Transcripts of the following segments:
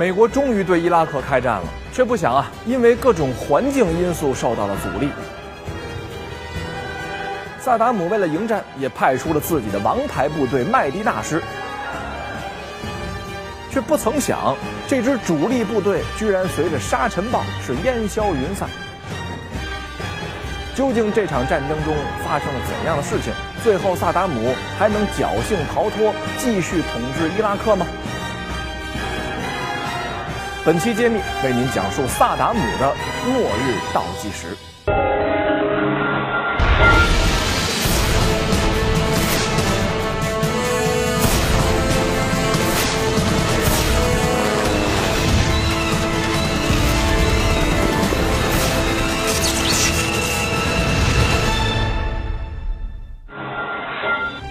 美国终于对伊拉克开战了，却不想啊，因为各种环境因素受到了阻力。萨达姆为了迎战，也派出了自己的王牌部队麦迪大师，却不曾想，这支主力部队居然随着沙尘暴是烟消云散。究竟这场战争中发生了怎样的事情？最后萨达姆还能侥幸逃脱，继续统治伊拉克吗？本期揭秘为您讲述萨达姆的末日倒计时。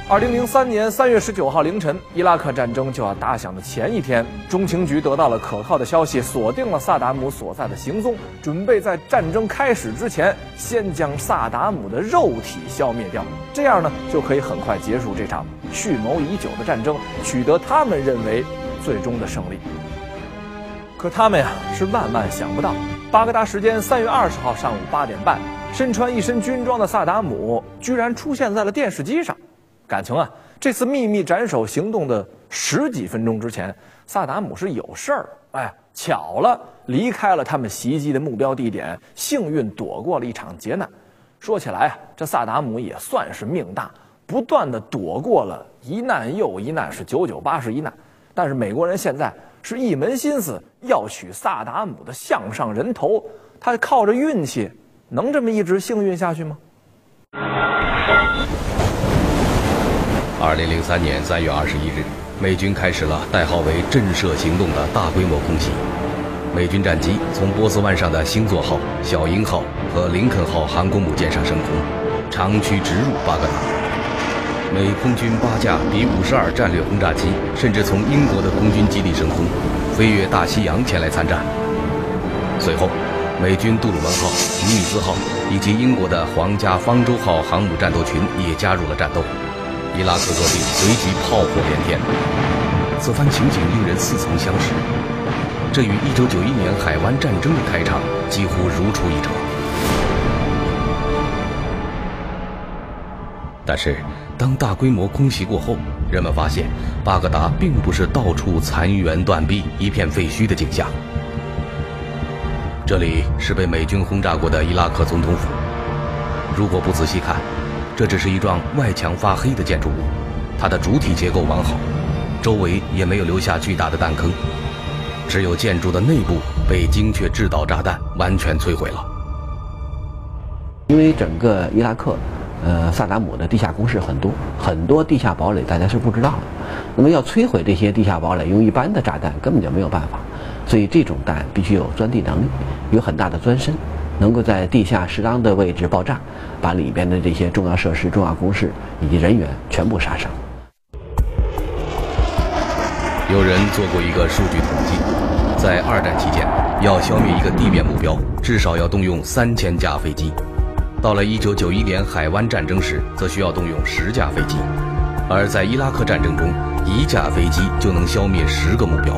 二零零三年三月十九号凌晨，伊拉克战争就要打响的前一天，中情局得到了可靠的消息，锁定了萨达姆所在的行踪，准备在战争开始之前，先将萨达姆的肉体消灭掉，这样呢，就可以很快结束这场蓄谋已久的战争，取得他们认为最终的胜利。可他们呀，是万万想不到，巴格达时间三月二十号上午八点半，身穿一身军装的萨达姆居然出现在了电视机上。感情啊，这次秘密斩首行动的十几分钟之前，萨达姆是有事儿，哎，巧了，离开了他们袭击的目标地点，幸运躲过了一场劫难。说起来啊，这萨达姆也算是命大，不断的躲过了一难又一难，是九九八十一难。但是美国人现在是一门心思要取萨达姆的项上人头，他靠着运气，能这么一直幸运下去吗？二零零三年三月二十一日，美军开始了代号为“震慑行动”的大规模空袭。美军战机从波斯湾上的星座号、小鹰号和林肯号航空母舰上升空，长驱直入巴格达。美空军八架 B 五十二战略轰炸机甚至从英国的空军基地升空，飞越大西洋前来参战。随后，美军杜鲁门号、尼米兹号以及英国的皇家方舟号航母战斗群也加入了战斗。伊拉克各地随即炮火连天，此番情景令人似曾相识，这与1991年海湾战争的开场几乎如出一辙。但是，当大规模空袭过后，人们发现巴格达并不是到处残垣断壁、一片废墟的景象，这里是被美军轰炸过的伊拉克总统府。如果不仔细看，这只是一幢外墙发黑的建筑物，它的主体结构完好，周围也没有留下巨大的弹坑，只有建筑的内部被精确制导炸弹完全摧毁了。因为整个伊拉克，呃，萨达姆的地下工事很多，很多地下堡垒大家是不知道的。那么要摧毁这些地下堡垒，用一般的炸弹根本就没有办法，所以这种弹必须有钻地能力，有很大的钻深。能够在地下适当的位置爆炸，把里边的这些重要设施、重要工事以及人员全部杀伤。有人做过一个数据统计，在二战期间，要消灭一个地面目标，至少要动用三千架飞机；到了一九九一年海湾战争时，则需要动用十架飞机；而在伊拉克战争中，一架飞机就能消灭十个目标。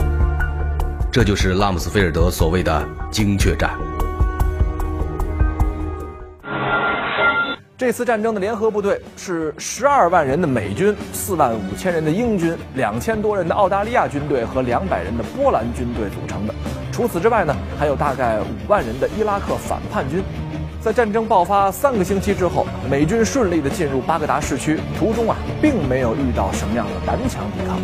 这就是拉姆斯菲尔德所谓的精确战。这次战争的联合部队是十二万人的美军、四万五千人的英军、两千多人的澳大利亚军队和两百人的波兰军队组成的。除此之外呢，还有大概五万人的伊拉克反叛军。在战争爆发三个星期之后，美军顺利地进入巴格达市区，途中啊，并没有遇到什么样的顽强抵抗。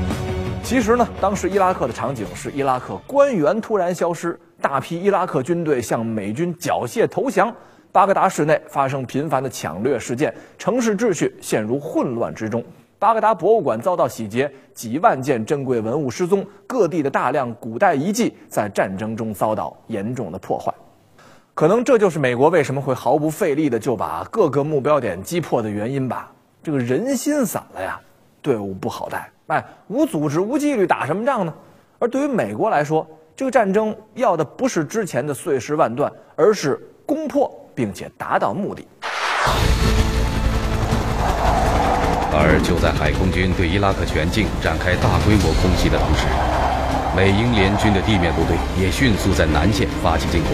其实呢，当时伊拉克的场景是伊拉克官员突然消失，大批伊拉克军队向美军缴械投降。巴格达市内发生频繁的抢掠事件，城市秩序陷入混乱之中。巴格达博物馆遭到洗劫，几万件珍贵文物失踪，各地的大量古代遗迹在战争中遭到严重的破坏。可能这就是美国为什么会毫不费力的就把各个目标点击破的原因吧。这个人心散了呀，队伍不好带。哎，无组织、无纪律，打什么仗呢？而对于美国来说，这个战争要的不是之前的碎尸万段，而是攻破。并且达到目的。而就在海空军对伊拉克全境展开大规模空袭的同时，美英联军的地面部队也迅速在南线发起进攻。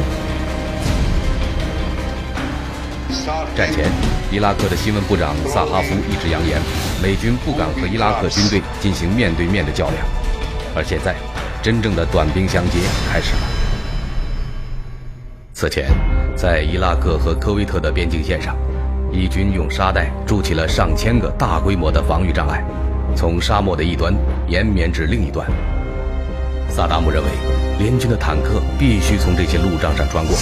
战前，伊拉克的新闻部长萨哈夫一直扬言，美军不敢和伊拉克军队进行面对面的较量。而现在，真正的短兵相接开始了。此前，在伊拉克和科威特的边境线上，伊军用沙袋筑起了上千个大规模的防御障碍，从沙漠的一端延绵至另一端。萨达姆认为，联军的坦克必须从这些路障上穿过，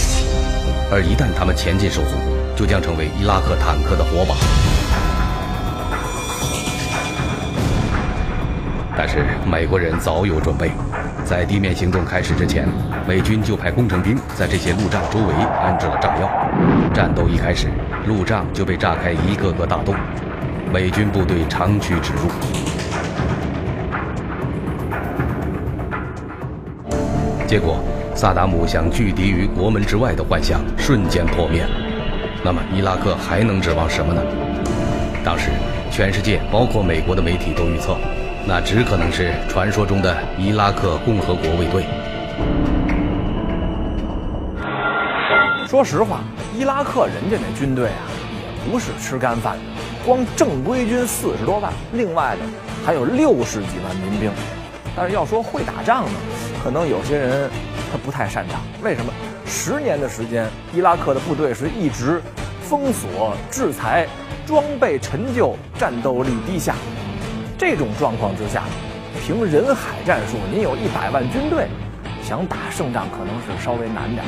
而一旦他们前进受阻，就将成为伊拉克坦克的活靶。但是美国人早有准备，在地面行动开始之前，美军就派工程兵在这些路障周围安置了炸药。战斗一开始，路障就被炸开一个个大洞，美军部队长驱直入。结果，萨达姆想拒敌于国门之外的幻想瞬间破灭。那么，伊拉克还能指望什么呢？当时，全世界包括美国的媒体都预测，那只可能是传说中的伊拉克共和国卫队。说实话，伊拉克人家那军队啊，也不是吃干饭的，光正规军四十多万，另外的还有六十几万民兵。但是要说会打仗呢？可能有些人他不太擅长，为什么？十年的时间，伊拉克的部队是一直封锁、制裁、装备陈旧、战斗力低下。这种状况之下，凭人海战术，您有一百万军队，想打胜仗可能是稍微难点。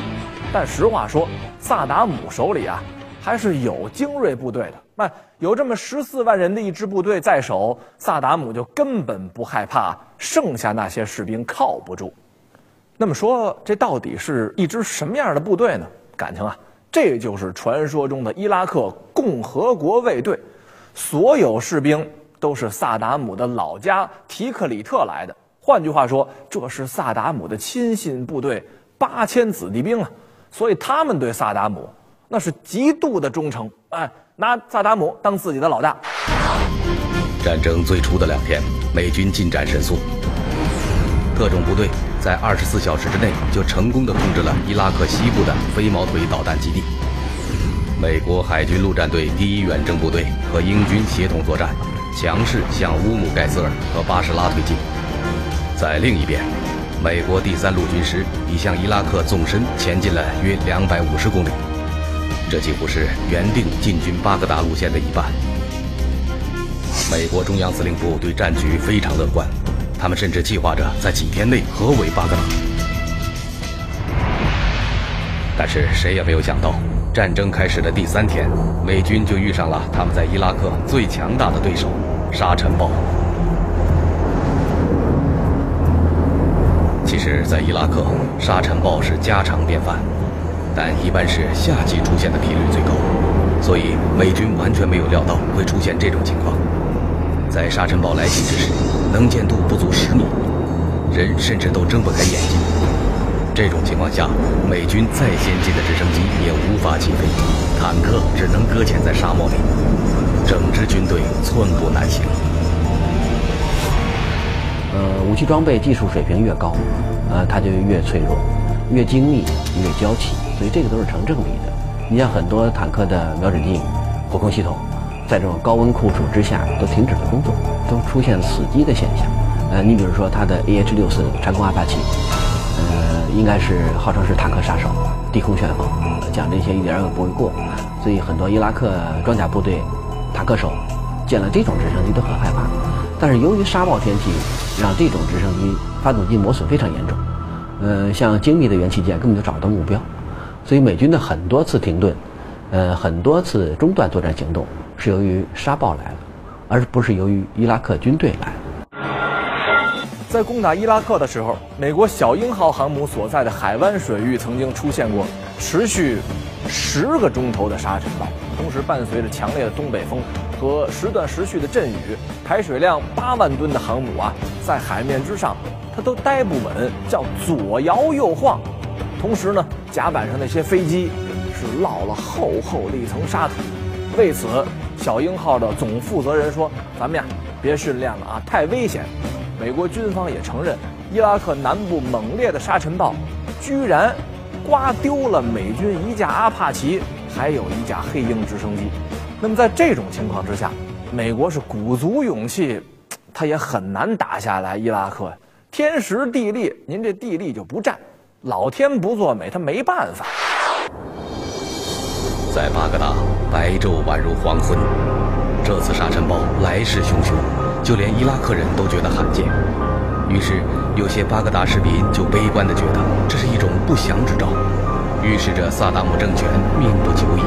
但实话说，萨达姆手里啊还是有精锐部队的。那有这么十四万人的一支部队在手，萨达姆就根本不害怕剩下那些士兵靠不住。那么说，这到底是一支什么样的部队呢？感情啊，这就是传说中的伊拉克共和国卫队，所有士兵都是萨达姆的老家提克里特来的。换句话说，这是萨达姆的亲信部队，八千子弟兵啊！所以他们对萨达姆那是极度的忠诚，哎，拿萨达姆当自己的老大。战争最初的两天，美军进展神速，特种部队。在二十四小时之内，就成功的控制了伊拉克西部的飞毛腿导弹基地。美国海军陆战队第一远征部队和英军协同作战，强势向乌姆盖斯尔和巴士拉推进。在另一边，美国第三陆军师已向伊拉克纵深前进了约两百五十公里，这几乎是原定进军巴格达路线的一半。美国中央司令部对战局非常乐观。他们甚至计划着在几天内合围巴格达，但是谁也没有想到，战争开始的第三天，美军就遇上了他们在伊拉克最强大的对手——沙尘暴。其实，在伊拉克，沙尘暴是家常便饭，但一般是夏季出现的频率最高，所以美军完全没有料到会出现这种情况。在沙尘暴来袭之时，能见度不足十米，人甚至都睁不开眼睛。这种情况下，美军再先进的直升机也无法起飞，坦克只能搁浅在沙漠里，整支军队寸步难行。呃，武器装备技术水平越高，呃，它就越脆弱，越精密越娇气，所以这个都是成正比的。你像很多坦克的瞄准镜、火控系统。在这种高温酷暑之下，都停止了工作，都出现死机的现象。呃，你比如说它的 AH 六四长弓阿帕奇，呃，应该是号称是坦克杀手，低空旋风，讲这些一点也不为过。所以很多伊拉克装甲部队、坦克手见了这种直升机都很害怕。但是由于沙暴天气，让这种直升机发动机磨损非常严重，呃，像精密的元器件根本就找不到目标，所以美军的很多次停顿，呃，很多次中断作战行动。是由于沙暴来了，而不是由于伊拉克军队来了。在攻打伊拉克的时候，美国小鹰号航母所在的海湾水域曾经出现过持续十个钟头的沙尘暴，同时伴随着强烈的东北风和时断时续的阵雨，排水量八万吨的航母啊，在海面之上它都待不稳，叫左摇右晃。同时呢，甲板上那些飞机是落了厚厚的一层沙土。为此。小鹰号的总负责人说：“咱们呀，别训练了啊，太危险。”美国军方也承认，伊拉克南部猛烈的沙尘暴，居然刮丢了美军一架阿帕奇，还有一架黑鹰直升机。那么在这种情况之下，美国是鼓足勇气，他也很难打下来伊拉克。天时地利，您这地利就不占，老天不作美，他没办法。在巴格达，白昼宛如黄昏。这次沙尘暴来势汹汹，就连伊拉克人都觉得罕见。于是，有些巴格达市民就悲观地觉得这是一种不祥之兆，预示着萨达姆政权命不久矣。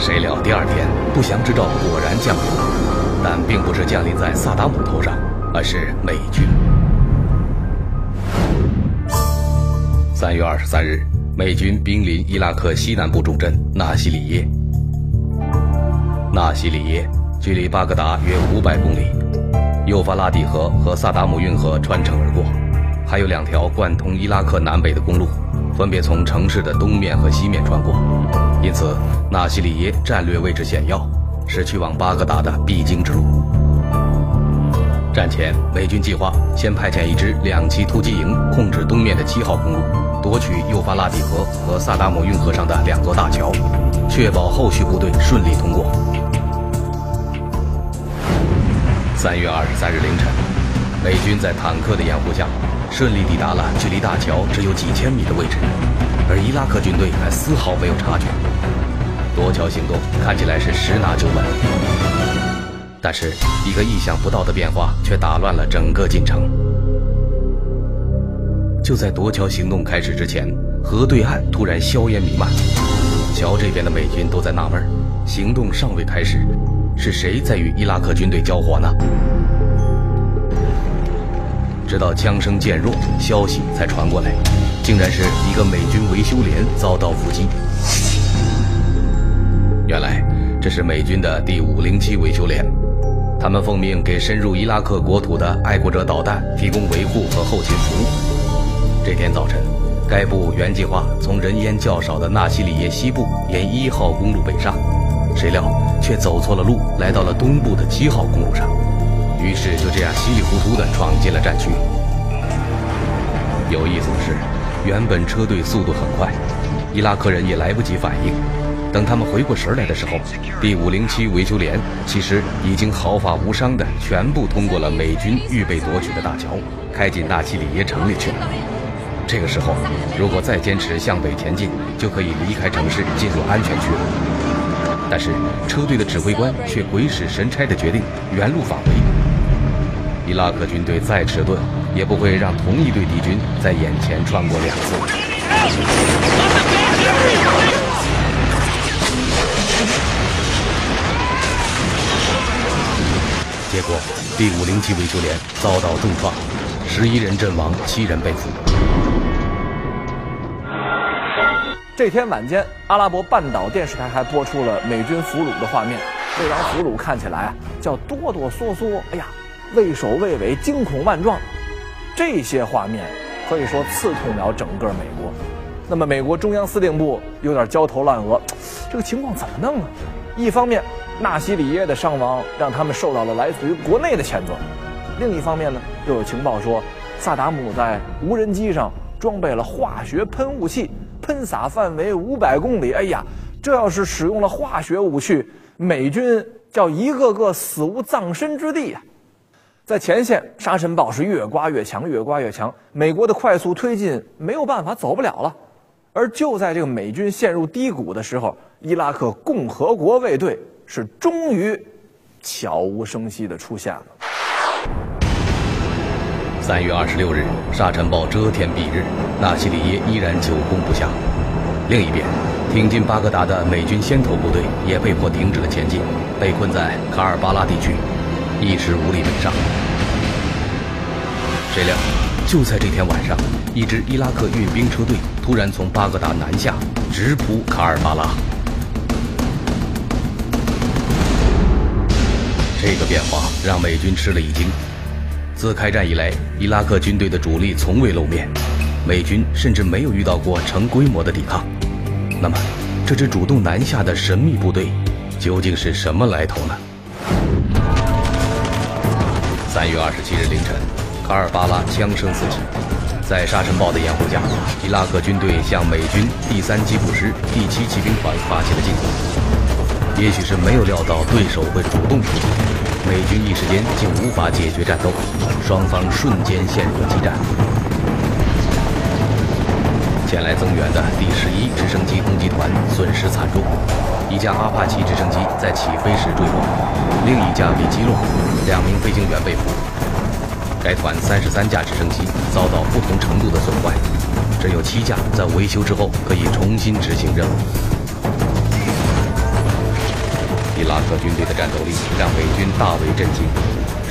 谁料第二天，不祥之兆果然降临了，但并不是降临在萨达姆头上，而是美军。三月二十三日。美军兵临伊拉克西南部重镇纳西里耶。纳西里耶距离巴格达约五百公里，幼发拉底河和萨达姆运河穿城而过，还有两条贯通伊拉克南北的公路，分别从城市的东面和西面穿过，因此纳西里耶战略位置险要，是去往巴格达的必经之路。战前，美军计划先派遣一支两栖突击营控制东面的七号公路。夺取幼发拉底河和萨达姆运河上的两座大桥，确保后续部队顺利通过。三月二十三日凌晨，美军在坦克的掩护下，顺利抵达了距离大桥只有几千米的位置，而伊拉克军队还丝毫没有察觉。夺桥行动看起来是十拿九稳，但是一个意想不到的变化却打乱了整个进程。就在夺桥行动开始之前，河对岸突然硝烟弥漫，桥这边的美军都在纳闷行动尚未开始，是谁在与伊拉克军队交火呢？直到枪声渐弱，消息才传过来，竟然是一个美军维修连遭到伏击。原来这是美军的第五零七维修连，他们奉命给深入伊拉克国土的爱国者导弹提供维护和后勤服务。这天早晨，该部原计划从人烟较少的纳西里耶西部沿一号公路北上，谁料却走错了路，来到了东部的七号公路上，于是就这样稀里糊涂地闯进了战区。有意思的是，原本车队速度很快，伊拉克人也来不及反应，等他们回过神来的时候，第五零七维修连其实已经毫发无伤地全部通过了美军预备夺取的大桥，开进纳西里耶城里去了。这个时候，如果再坚持向北前进，就可以离开城市，进入安全区了。但是车队的指挥官却鬼使神差地决定原路返回。伊拉克军队再迟钝，也不会让同一队敌军在眼前穿过两次。结果，第五零七维修连遭到重创，十一人阵亡，七人被俘。这天晚间，阿拉伯半岛电视台还播出了美军俘虏的画面。这帮俘虏看起来啊，叫哆哆嗦嗦，哎呀，畏首畏尾，惊恐万状。这些画面可以说刺痛了整个美国。那么，美国中央司令部有点焦头烂额，这个情况怎么弄啊？一方面，纳西里耶的伤亡让他们受到了来自于国内的谴责；另一方面呢，又有情报说，萨达姆在无人机上装备了化学喷雾器。喷洒范围五百公里，哎呀，这要是使用了化学武器，美军叫一个个死无葬身之地啊！在前线，沙尘暴是越刮越强，越刮越强，美国的快速推进没有办法，走不了了。而就在这个美军陷入低谷的时候，伊拉克共和国卫队是终于悄无声息地出现了。三月二十六日，沙尘暴遮天蔽日，纳西里耶依然久攻不下。另一边，挺进巴格达的美军先头部队也被迫停止了前进，被困在卡尔巴拉地区，一时无力北上。谁料，就在这天晚上，一支伊拉克运兵车队突然从巴格达南下，直扑卡尔巴拉。这个变化让美军吃了一惊。自开战以来，伊拉克军队的主力从未露面，美军甚至没有遇到过成规模的抵抗。那么，这支主动南下的神秘部队究竟是什么来头呢？三月二十七日凌晨，卡尔巴拉枪声四起，在沙尘暴的掩护下，伊拉克军队向美军第三机步师第七骑兵团发起了进攻。也许是没有料到对手会主动出击，美军一时间竟无法解决战斗，双方瞬间陷入了激战。前来增援的第十一直升机攻击团损失惨重，一架阿帕奇直升机在起飞时坠落，另一架被击落，两名飞行员被捕。该团三十三架直升机遭到不同程度的损坏，只有七架在维修之后可以重新执行任务。伊拉克军队的战斗力让美军大为震惊，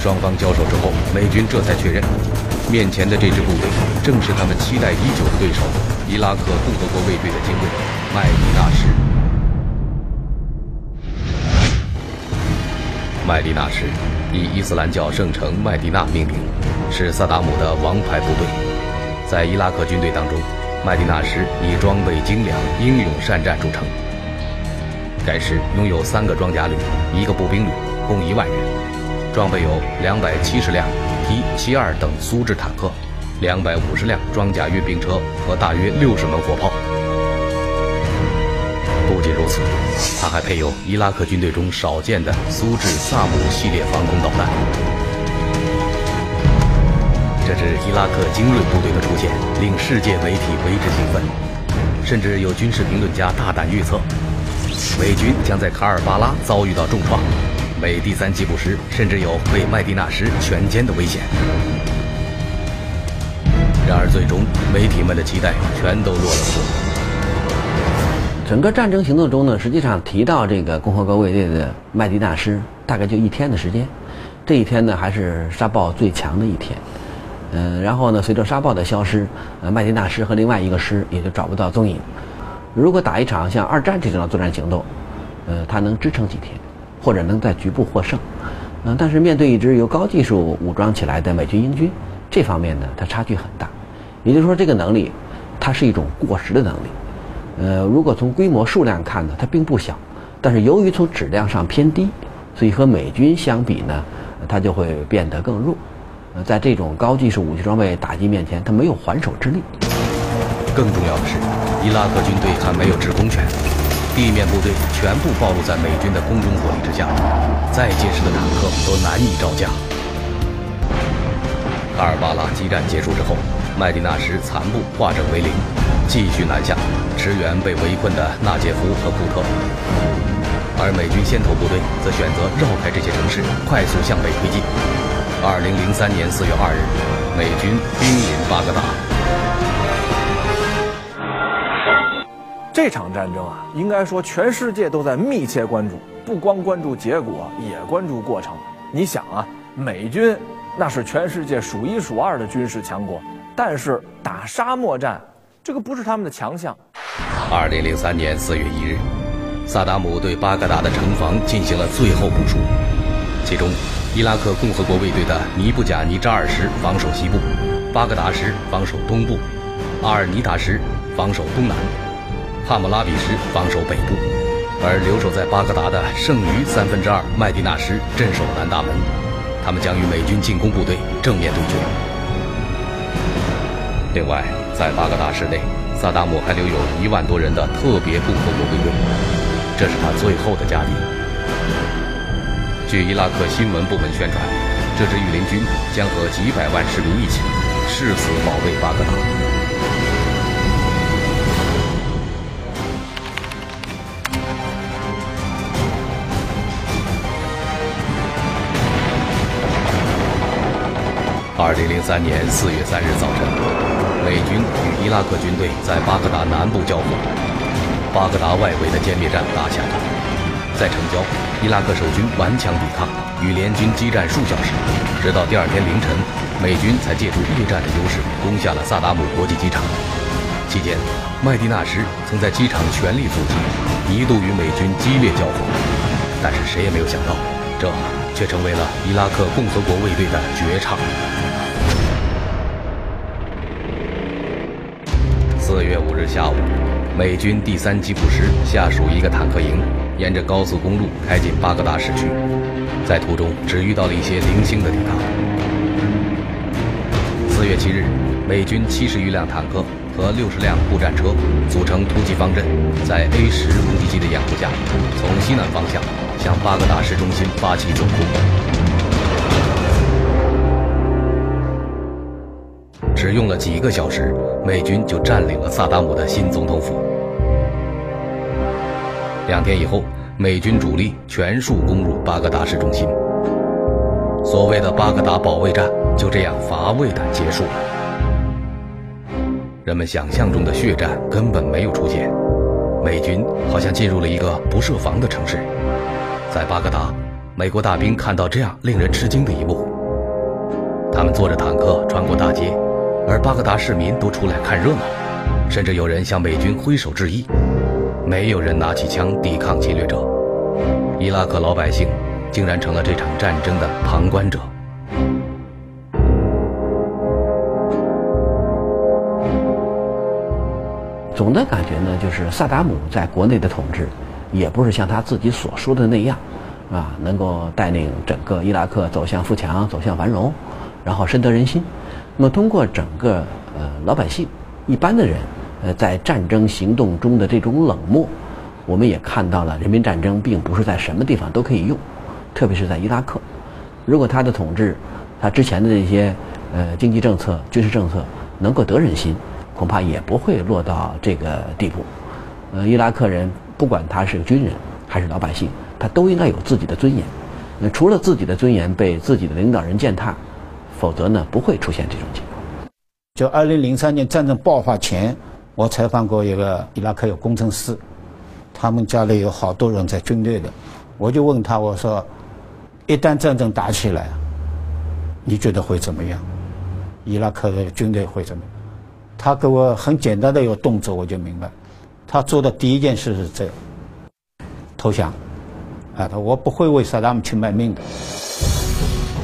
双方交手之后，美军这才确认，面前的这支部队正是他们期待已久的对手。伊拉克共和国卫队的精锐麦迪纳什。麦迪纳什以伊斯兰教圣城麦迪纳命名，是萨达姆的王牌部队。在伊拉克军队当中，麦迪纳什以装备精良、英勇善战著称。该师拥有三个装甲旅、一个步兵旅，共一万人，装备有两百七十辆 T 七二等苏制坦克。两百五十辆装甲运兵车和大约六十门火炮。不仅如此，它还配有伊拉克军队中少见的苏制萨姆系列防空导弹。这支伊拉克精锐部队的出现，令世界媒体为之兴奋，甚至有军事评论家大胆预测，美军将在卡尔巴拉遭遇到重创，美第三吉普师甚至有被麦迪纳什全歼的危险。然而，最终媒体们的期待全都落了空。整个战争行动中呢，实际上提到这个共和国卫队的麦迪纳师，大概就一天的时间。这一天呢，还是沙暴最强的一天。嗯，然后呢，随着沙暴的消失，呃，麦迪纳师和另外一个师也就找不到踪影。如果打一场像二战这种的作战行动，呃，它能支撑几天，或者能在局部获胜。嗯，但是面对一支由高技术武装起来的美军英军，这方面呢，它差距很大。也就是说，这个能力，它是一种过时的能力。呃，如果从规模数量看呢，它并不小，但是由于从质量上偏低，所以和美军相比呢，它就会变得更弱。呃，在这种高技术武器装备打击面前，它没有还手之力。更重要的是，伊拉克军队还没有制空权，地面部队全部暴露在美军的空中火力之下，再结实的坦克都难以招架。卡尔巴拉激战结束之后。麦迪纳什残部化整为零，继续南下，驰援被围困的纳杰夫和库特。而美军先头部队则选择绕开这些城市，快速向北推进。二零零三年四月二日，美军兵临巴格达。这场战争啊，应该说全世界都在密切关注，不光关注结果，也关注过程。你想啊，美军那是全世界数一数二的军事强国。但是打沙漠战，这个不是他们的强项。二零零三年四月一日，萨达姆对巴格达的城防进行了最后部署，其中，伊拉克共和国卫队的尼布贾尼扎尔师防守西部，巴格达师防守东部，阿尔尼达师防守东南，帕姆拉比师防守北部，而留守在巴格达的剩余三分之二麦地那师镇守南大门，他们将与美军进攻部队正面对决。另外，在巴格达市内，萨达姆还留有一万多人的特别共和国卫队，这是他最后的家底。据伊拉克新闻部门宣传，这支御林军将和几百万士兵一起誓死保卫巴格达。二零零三年四月三日早晨。美军与伊拉克军队在巴格达南部交火，巴格达外围的歼灭战打响了。在城郊，伊拉克守军顽强抵抗，与联军激战数小时，直到第二天凌晨，美军才借助夜战的优势攻下了萨达姆国际机场。期间，麦迪纳什曾在机场全力阻击，一度与美军激烈交火，但是谁也没有想到，这 却成为了伊拉克共和国卫队的绝唱。四月五日下午，美军第三吉普师下属一个坦克营，沿着高速公路开进巴格达市区，在途中只遇到了一些零星的抵抗。四月七日，美军七十余辆坦克和六十辆步战车组成突击方阵，在 A 十攻击机的掩护下，从西南方向向巴格达市中心发起总攻。只用了几个小时，美军就占领了萨达姆的新总统府。两天以后，美军主力全数攻入巴格达市中心。所谓的巴格达保卫战就这样乏味的结束了。人们想象中的血战根本没有出现，美军好像进入了一个不设防的城市。在巴格达，美国大兵看到这样令人吃惊的一幕：他们坐着坦克穿过大街，而巴格达市民都出来看热闹，甚至有人向美军挥手致意。没有人拿起枪抵抗侵略者，伊拉克老百姓。竟然成了这场战争的旁观者。总的感觉呢，就是萨达姆在国内的统治，也不是像他自己所说的那样，啊，能够带领整个伊拉克走向富强、走向繁荣，然后深得人心。那么，通过整个呃老百姓、一般的人，呃，在战争行动中的这种冷漠，我们也看到了人民战争并不是在什么地方都可以用。特别是在伊拉克，如果他的统治，他之前的这些呃经济政策、军事政策能够得人心，恐怕也不会落到这个地步。呃，伊拉克人不管他是军人还是老百姓，他都应该有自己的尊严。那除了自己的尊严被自己的领导人践踏，否则呢不会出现这种情况。就二零零三年战争爆发前，我采访过一个伊拉克有工程师，他们家里有好多人在军队的，我就问他我说。一旦战争打起来，你觉得会怎么样？伊拉克的军队会怎么？他给我很简单的一个动作，我就明白，他做的第一件事是这：投降。啊，他我不会为萨达姆去卖命的。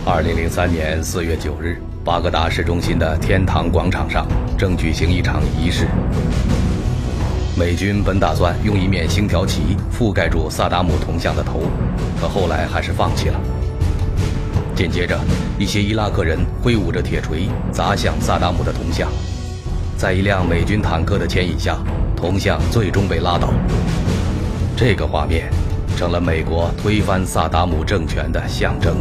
二零零三年四月九日，巴格达市中心的天堂广场上正举行一场仪式。美军本打算用一面星条旗覆盖住萨达姆铜像的头，可后来还是放弃了。紧接着，一些伊拉克人挥舞着铁锤砸向萨达姆的铜像，在一辆美军坦克的牵引下，铜像最终被拉倒。这个画面成了美国推翻萨达姆政权的象征。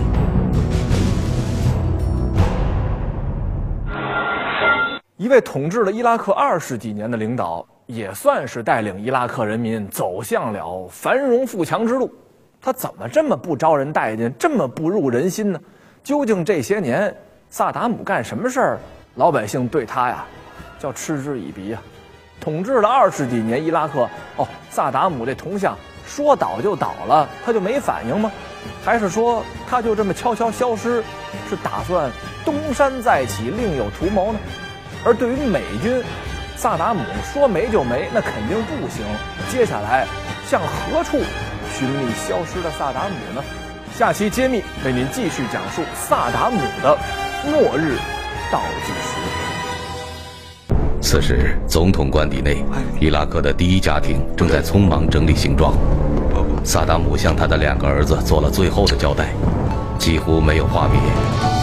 一位统治了伊拉克二十几年的领导。也算是带领伊拉克人民走向了繁荣富强之路，他怎么这么不招人待见，这么不入人心呢？究竟这些年萨达姆干什么事儿，老百姓对他呀叫嗤之以鼻呀？统治了二十几年伊拉克，哦，萨达姆这铜像说倒就倒了，他就没反应吗？还是说他就这么悄悄消失，是打算东山再起，另有图谋呢？而对于美军。萨达姆说没就没，那肯定不行。接下来向何处寻觅消失的萨达姆呢？下期揭秘为您继续讲述萨达姆的末日倒计时。此时，总统官邸内，伊拉克的第一家庭正在匆忙整理行装。萨达姆向他的两个儿子做了最后的交代，几乎没有话别。